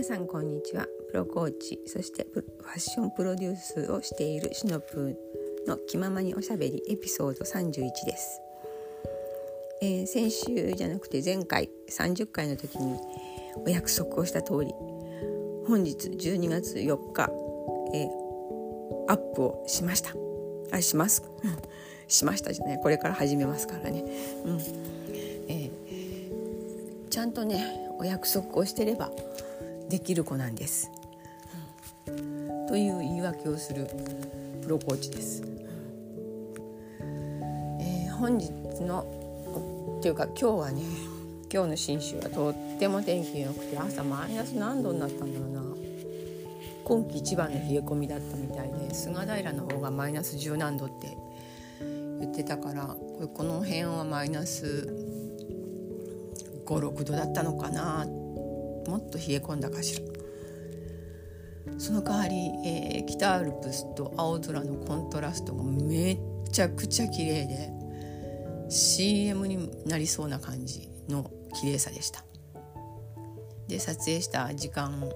皆さんこんにちは。プロコーチそしてファッションプロデュースをしているシノプーの気ままにおしゃべりエピソード31です、えー、先週じゃなくて前回30回の時にお約束をした通り本日12月4日、えー、アップをしました。あします？しましたじゃない。これから始めますからね。うん。えー、ちゃんとねお約束をしてればできる子なんです、うん、という言い訳をするプロコーチです、えー、本日のっていうか今日はね今日の信州はとっても天気が良くて朝マイナス何度になったんだろうな。今季一番の冷え込みだったみたいで菅平の方がマイナス十何度って言ってたからこの辺はマイナス56度だったのかなもっと冷え込んだかしら。その代わり、えー、北アルプスと青空のコントラストがめっちゃくちゃ綺麗で CM になりそうな感じの綺麗さでした。で撮影した時間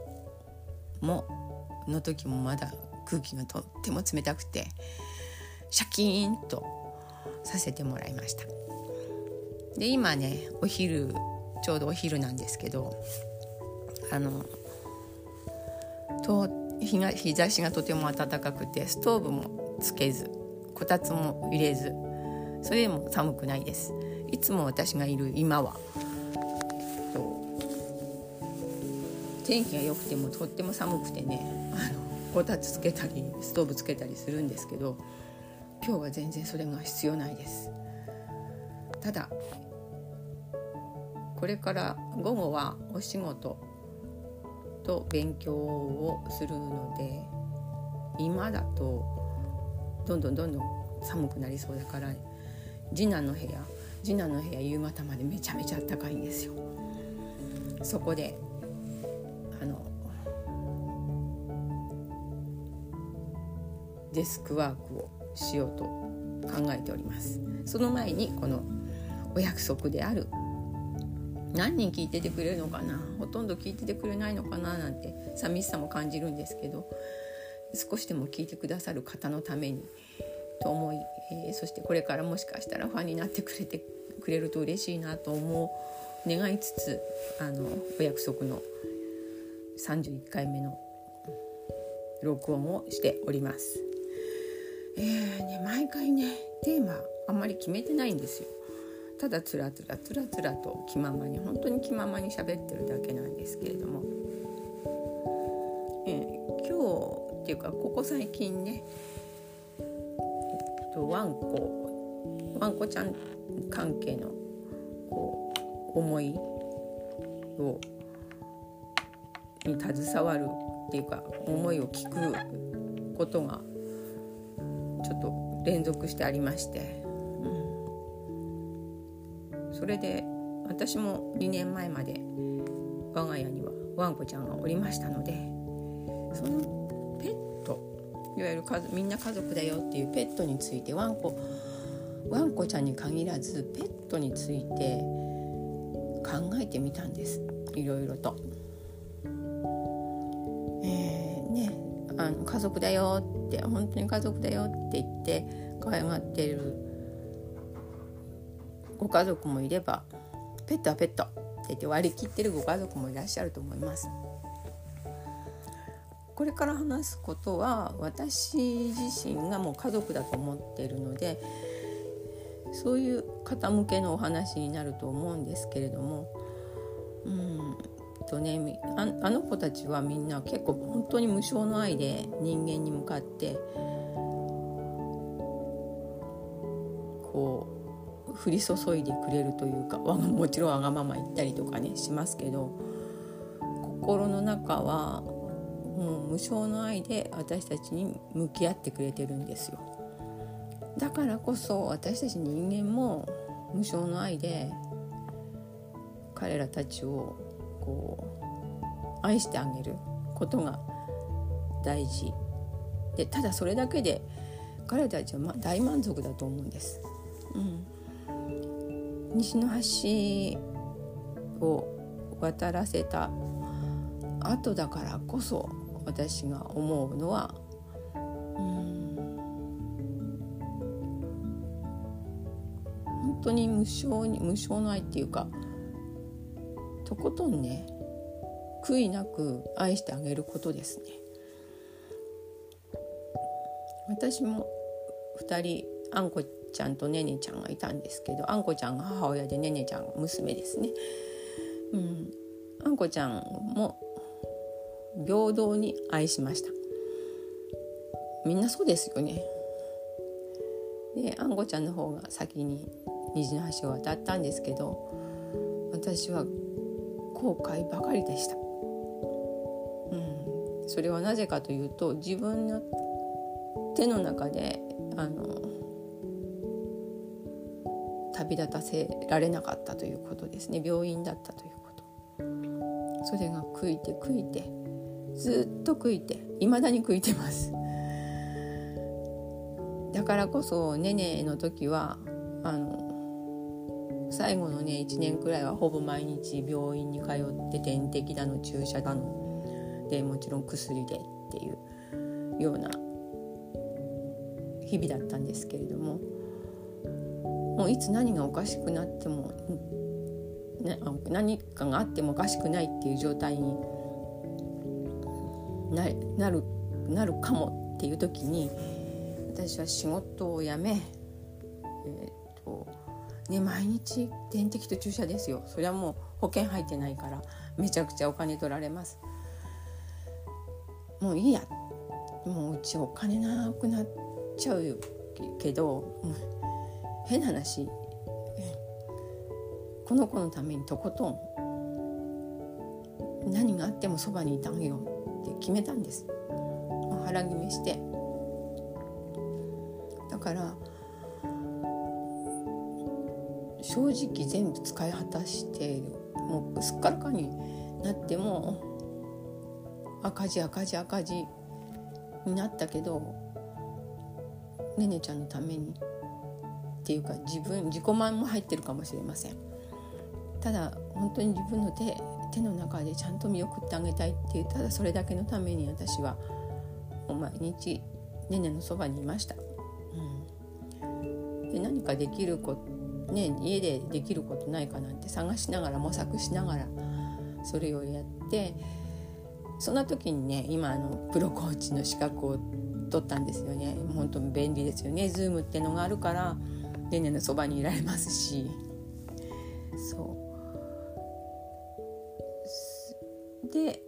もの時もまだ空気がとっても冷たくてシャキーンとさせてもらいました。で今ねお昼ちょうどお昼なんですけどあのと日が日差しがとても暖かくてストーブもつけずこたつも入れずそれでも寒くないです。いつも私がいる今は天気が良くてもとっても寒くてねあのこたつつけたりストーブつけたりするんですけど今日は全然それが必要ないです。ただこれから午後はお仕事と勉強をするので今だとどんどんどんどん寒くなりそうだから次男の部屋次男の部屋夕方までめちゃめちゃ暖かいんですよ。そこであのデスクワークをしようと考えておりますその前にこのお約束である何人聞いててくれるのかな？ほとんど聞いててくれないのかな？なんて寂しさも感じるんですけど少しでも聞いてくださる方のためにと思い、えー、そしてこれからもしかしたらファンになってくれてくれると嬉しいなと思う願いつつあのお約束の31回目の録音をしております。えーね、毎回ねテーマあんまり決めてないんですよ。ただつらつらつらつらと気ままに本当に気ままに喋ってるだけなんですけれども、えー、今日っていうかここ最近ね、えっと、ワンコワンコちゃん関係のこう思いをに携わるっていうか思いを聞くことがちょっと連続してありまして。それで私も2年前まで我が家にはワンコちゃんがおりましたのでそのペットいわゆる家みんな家族だよっていうペットについてワンコワンコちゃんに限らずペットについて考えてみたんですいろいろと。えー、ねあの家族だよって本当に家族だよって言って可愛がってるご家族もいればペットはペットって言って割り切ってるご家族もいらっしゃると思います。これから話すことは私自身がもう家族だと思っているのでそういう方向けのお話になると思うんですけれどもうんとねああの子たちはみんな結構本当に無償の愛で人間に向かってこう降り注いでくれるというかもちろんわがまま言ったりとかねしますけど心の中はもう無償の愛で私たちに向き合ってくれてるんですよ。だからこそ私たち人間も無償の愛で彼らたちをこう愛してあげることが大事。でただそれだけで彼たちは大満足だと思うんです。うん、西の橋を渡らせた。後だからこそ私が思うのはうん。本当に無償に無償の愛っていうかとことんね悔いなく愛してあげることですね。私も2人あんこちゃんとねねちゃんがいたんですけどあんこちゃんが母親でねねちゃんが娘ですね。うん、あんこちゃんも平等に愛しました。みんなそうですよね。であんこちゃんの方が先に虹の橋を渡ったんですけど私は後悔ばかりでした、うん、それはなぜかというと自分の手の中であの旅立たせられなかったということですね。病院だったということ。それが悔いて悔いてずっと悔いて未だに悔いてます。だからこそねねの時はあの最後のね1年くらいはほぼ毎日病院に通って点滴だの注射だのでもちろん薬でっていうような日々だったんですけれども。もういつ何がおかしくなっても、ね、何かがあってもおかしくないっていう状態にななるなるかもっていう時に私は仕事を辞め、えーとね、毎日点滴と注射ですよ。それはもう保険入ってないからめちゃくちゃお金取られます。もういいや。もううちお金なくなっちゃうけど変な話。この子のためにとことん何があってもそばにいたんよ。って決めたんです。腹決めして。だから正直全部使い果たしてもうすっからかになっても赤字赤字赤字になったけどねねちゃんのためにっていうか自分自己満も入ってるかもしれません。ただ本当に自分の手手の中でちゃんと見送ってあげたいっていうただそれだけのために私は毎日ねねのそばにいました、うん、で何かできることね家でできることないかなんて探しながら模索しながらそれをやってそんな時にね今あのプロコーチの資格を取ったんですよね。本当に便利ですよね。Zoom ってのがあるからねねのそばにいられますし。そう。で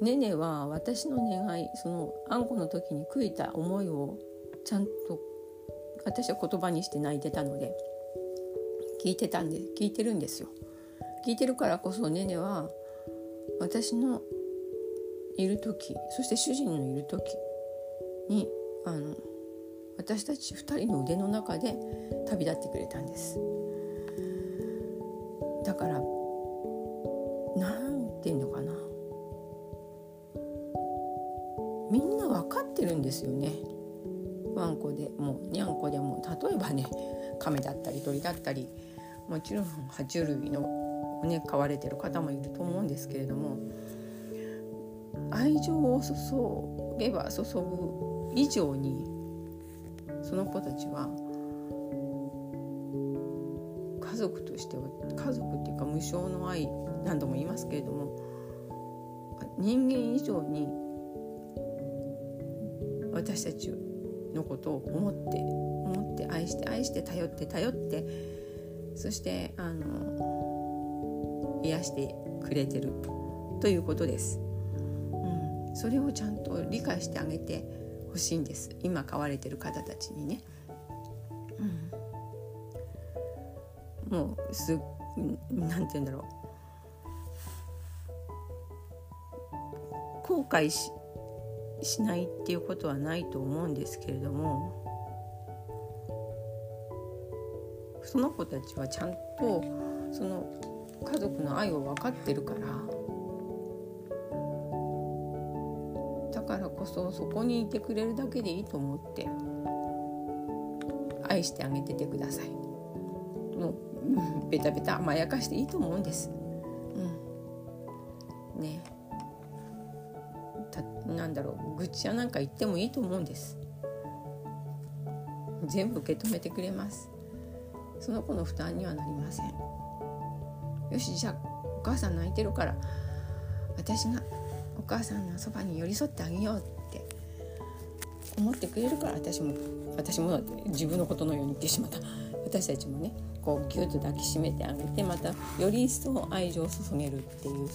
ねねは私の願いそのあんこの時に悔いた思いをちゃんと私は言葉にして泣いてたので聞いてたんで聞いてるんですよ。聞いてるからこそねねは私のいる時そして主人のいる時にあの私たち2人の腕の中で旅立ってくれたんです。だからなんていうのかな。みんな分かってるんですよね。ワンコでもニャンコでも。例えばね亀だったり鳥だったりもちろん爬虫類の、ね、飼われてる方もいると思うんですけれども愛情を注げば注ぐ以上にその子たちは家族としては家族っていうか無償の愛何度も言いますけれども人間以上に私たちのことを思って思って愛して愛して頼って頼ってそしてあの癒してくれてるということです。うん、それをちゃんと理解してあげてほしいんです。今飼われてる方たちにね。うん、もうすなんて言うんだろう。後悔ししないっていうことはないと思うんですけれどもその子たちはちゃんとその家族の愛を分かってるからこそそこにいてくれるだけでいいと思って愛してあげててください。もうベタベタ甘やかしていいと思うんです。うん。ね。なんだろう愚痴やなんか言ってもいいと思うんです。全部受け止めてくれます。その子の負担にはなりません。よしじゃあお母さん泣いてるから私が母さんのそばに寄り添ってあげようって思ってくれるから私も私も自分のことのように言ってしまった。私たちもねこうギュッと抱きしめてあげてまたより一層愛情を注げるっていう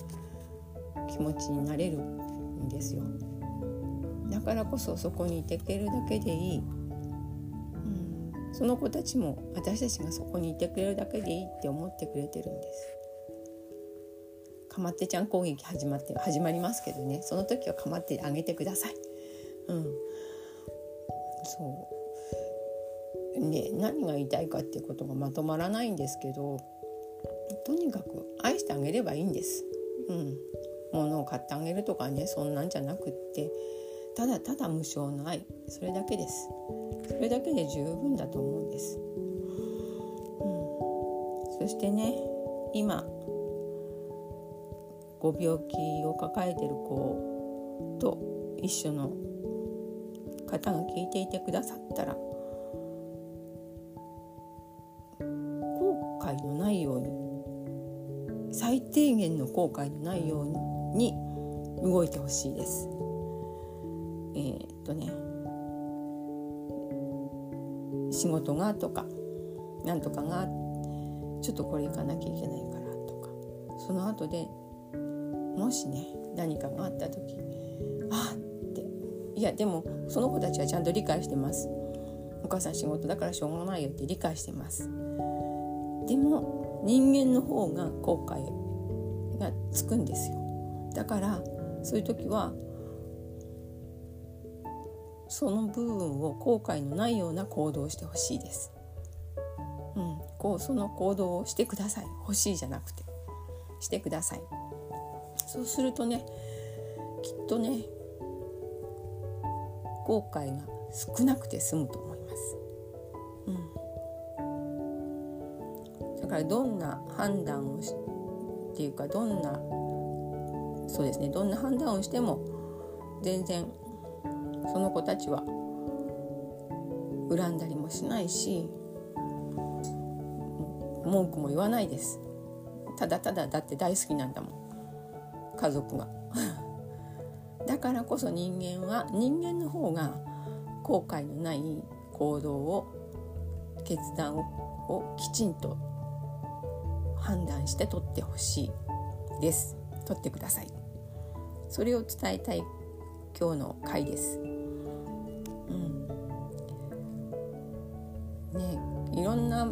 気持ちになれるんですよ。だからこそそこにいてくれるだけでいい、うん、その子たちも私たちがそこにいてくれるだけでいいって思ってくれてるんです。かまってちゃん攻撃始まって始まりますけどね。その時はかまってあげてください。うん。そう。ね何が言いたいかっていうことがまとまらないんですけどとにかく愛してあげればいいんです。うん。物を買ってあげるとかねそんなんじゃなくってただただ無償の愛。それだけです。それだけで十分だと思うんです、うん、そしてね今ご病気を抱えてる子と一緒の方が聞いていてくださったら後悔のないように最低限の後悔のないように動いてほしいです。えー、っとね仕事がとかなんとかがちょっとこれ行かなきゃいけないからとかその後でもしね何かがあった時あって。いやでもその子たちはちゃんと理解してます。お母さん仕事だからしょうがないよって理解してます。でも人間の方が後悔がつくんですよ。だからそういう時はその部分を後悔のないような行動をしてほしいです。うん、こうその行動をしてください。欲しいじゃなくて。してください。そうするとねきっとね後悔が少なくて済むと思います。うん、だからどんな判断をしっていうかどんなそうですねどんな判断をしても全然その子たちは恨んだりもしないし文句も言わないです。ただただだって大好きなんだもん。家族が。だからこそ人間は人間の方が後悔のない行動を決断をきちんと判断して取ってほしいです。取ってください。それを伝えたい今日の回です。うん。ねいろんな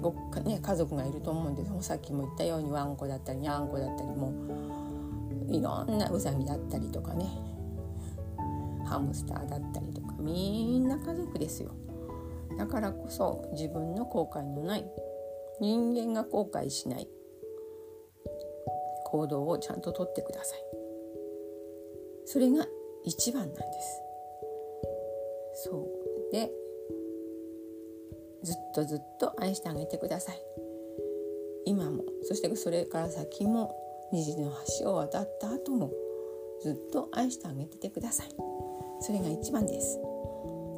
ご、ね、家族がいると思うんです。さっきも言ったようにワンコだったりニャンコだったりも。いろんなウサギだったりとかね。ハムスターだったりとか。みんな家族ですよ。だからこそ自分の後悔のない。人間が後悔しない。行動をちゃんととってください。それが一番なんです。そう。でずっとずっと愛してあげてください。今も。そしてそれから先も虹の橋を渡った後もずっと愛してあげててください。それが一番です。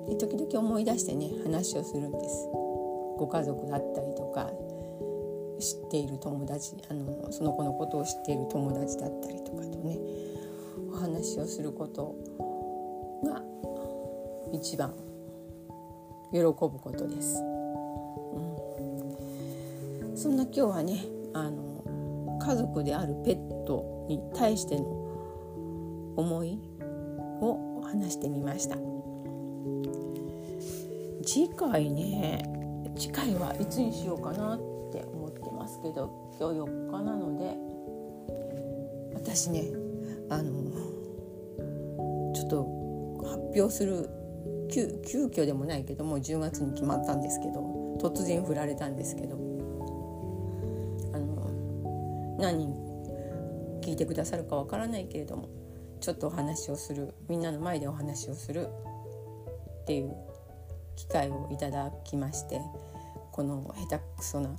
で時々思い出してね話をするんです。ご家族だったりとか知っている友達あのその子のことを知っている友達だったりとかとねお話をすることが一番喜ぶことです。そんな今日はねあの家族であるペットに対しての思いを話してみました。次回ね次回はいつにしようかなって思ってますけど今日4日なので私ねあのちょっと発表する急急遽でもないけども10月に決まったんですけど突然振られたんですけど何人聞いてくださるかわからないけれどもちょっとお話をするみんなの前でお話をするっていう機会をいただきましてこの下手くそな、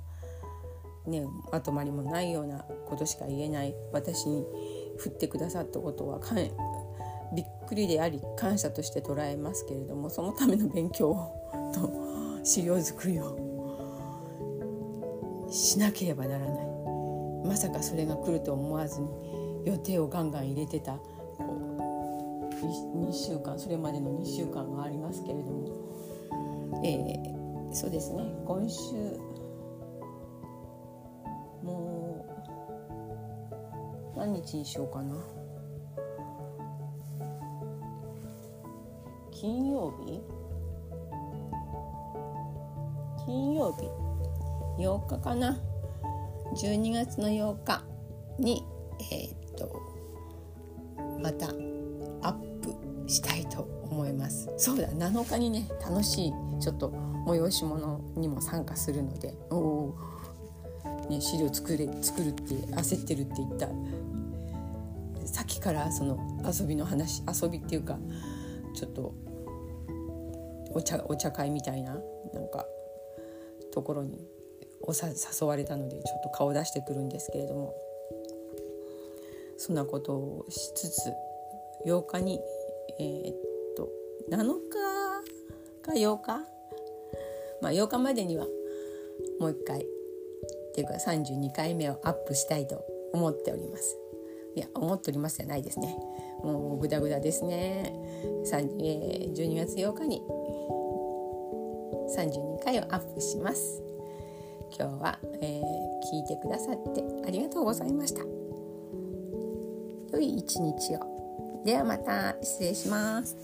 ね、まとまりもないようなことしか言えない私に振ってくださったことはかびっくりであり感謝として捉えますけれどもそのための勉強と資料作りをしなければならない。まさかそれが来ると思わずに予定をガンガン入れてたこう2週間それまでの2週間がありますけれども、えー、そうですね。今週もう何日にしようかな。金曜日？金曜日？8日かな。12月の8日にえー、っとまたアップしたいと思います。そうだ7日にね楽しいちょっと催し物にも参加するのでおお、ね、資料作れ作るって焦ってるって言った。さっきからその遊びの話遊びっていうかちょっとお茶お茶会みたいななんかところにおさ誘われたのでちょっと顔出してくるんですけれども。そんなことをしつつ8日にえー、っと7日か8日？まあ8日までにはもう一回っていうか32回目をアップしたいと思っております。いや思っておりますじゃないですね。もうグダグダですね、えー、12月8日に32回をアップします。今日は、えー、聞いてくださってありがとうございました。良い一日を。ではまた失礼します。